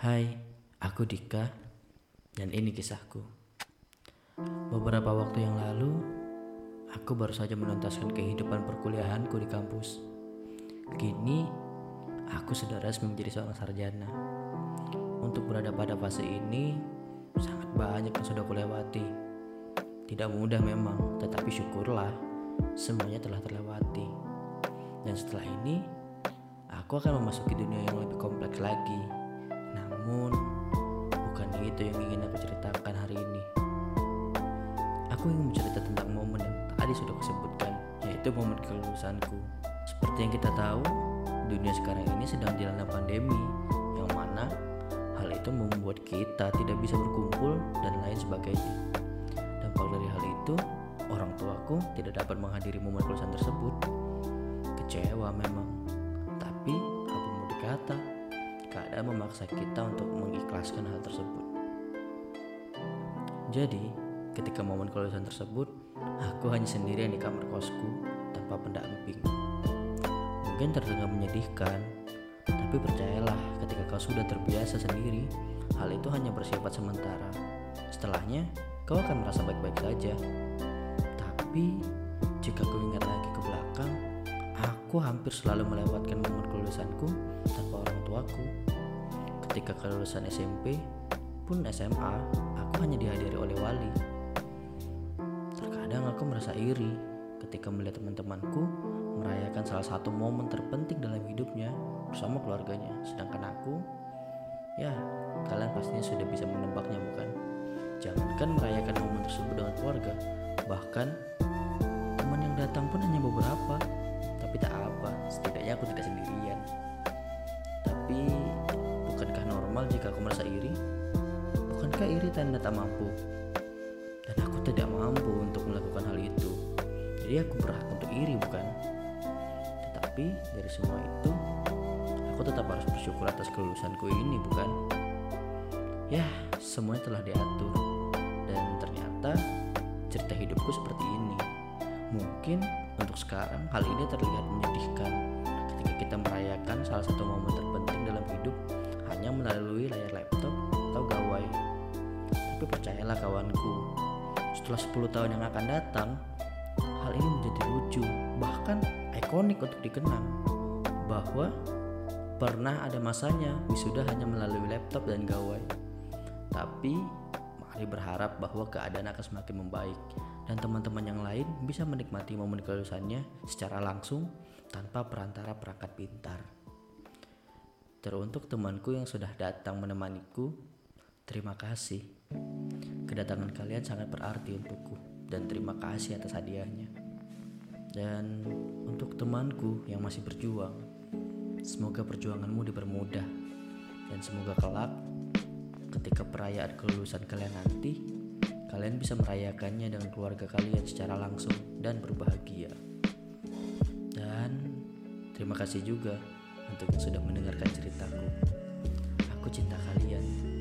Hai, aku Dika dan ini kisahku. Beberapa waktu yang lalu, aku baru saja menuntaskan kehidupan perkuliahanku di kampus. Kini, aku sudah resmi menjadi seorang sarjana. Untuk berada pada fase ini, sangat banyak yang sudah kulewati. Tidak mudah memang, tetapi syukurlah semuanya telah terlewati. Dan setelah ini, aku akan memasuki dunia yang lebih kompleks lagi. Namun, bukan itu yang ingin aku ceritakan hari ini. Aku ingin bercerita tentang momen yang tadi sudah kusebutkan, yaitu momen kelulusanku. Seperti yang kita tahu, dunia sekarang ini sedang dilanda pandemi, yang mana hal itu membuat kita tidak bisa berkumpul dan lain sebagainya. Dampak dari hal itu, orang tuaku tidak dapat menghadiri momen kelulusan tersebut. Kecewa memang, tapi keadaan memaksa kita untuk mengikhlaskan hal tersebut. Jadi, ketika momen kelulusan tersebut, aku hanya sendirian di kamar kosku tanpa pendamping. Mungkin terdengar menyedihkan, tapi percayalah ketika kau sudah terbiasa sendiri, hal itu hanya bersifat sementara. Setelahnya, kau akan merasa baik-baik saja. Tapi, jika kau ingat lagi ke belakang, aku hampir selalu melewatkan momen kelulusanku tuaku. Ketika kelulusan SMP pun SMA, aku hanya dihadiri oleh wali. Terkadang aku merasa iri ketika melihat teman-temanku merayakan salah satu momen terpenting dalam hidupnya bersama keluarganya, sedangkan aku, ya kalian pastinya sudah bisa menebaknya bukan? Jangankan merayakan momen tersebut dengan keluarga, bahkan teman yang datang pun hanya beberapa. Tapi tak apa, setidaknya aku tidak aku merasa iri? Bukankah iri tanda tak mampu? Dan aku tidak mampu untuk melakukan hal itu. Jadi aku berhak untuk iri bukan? Tetapi dari semua itu, aku tetap harus bersyukur atas kelulusanku ini bukan? Ya, semuanya telah diatur. Dan ternyata cerita hidupku seperti ini. Mungkin untuk sekarang hal ini terlihat menyedihkan ketika kita merayakan salah satu setelah 10 tahun yang akan datang, hal ini menjadi lucu, bahkan ikonik untuk dikenang. Bahwa pernah ada masanya wisuda hanya melalui laptop dan gawai. Tapi mari berharap bahwa keadaan akan semakin membaik dan teman-teman yang lain bisa menikmati momen kelulusannya secara langsung tanpa perantara perangkat pintar. Teruntuk temanku yang sudah datang menemaniku, terima kasih. Kedatangan kalian sangat berarti untukku dan terima kasih atas hadiahnya. Dan untuk temanku yang masih berjuang, semoga perjuanganmu dipermudah dan semoga kelak ketika perayaan kelulusan kalian nanti, kalian bisa merayakannya dengan keluarga kalian secara langsung dan berbahagia. Dan terima kasih juga untuk yang sudah mendengarkan ceritaku. Aku cinta kalian.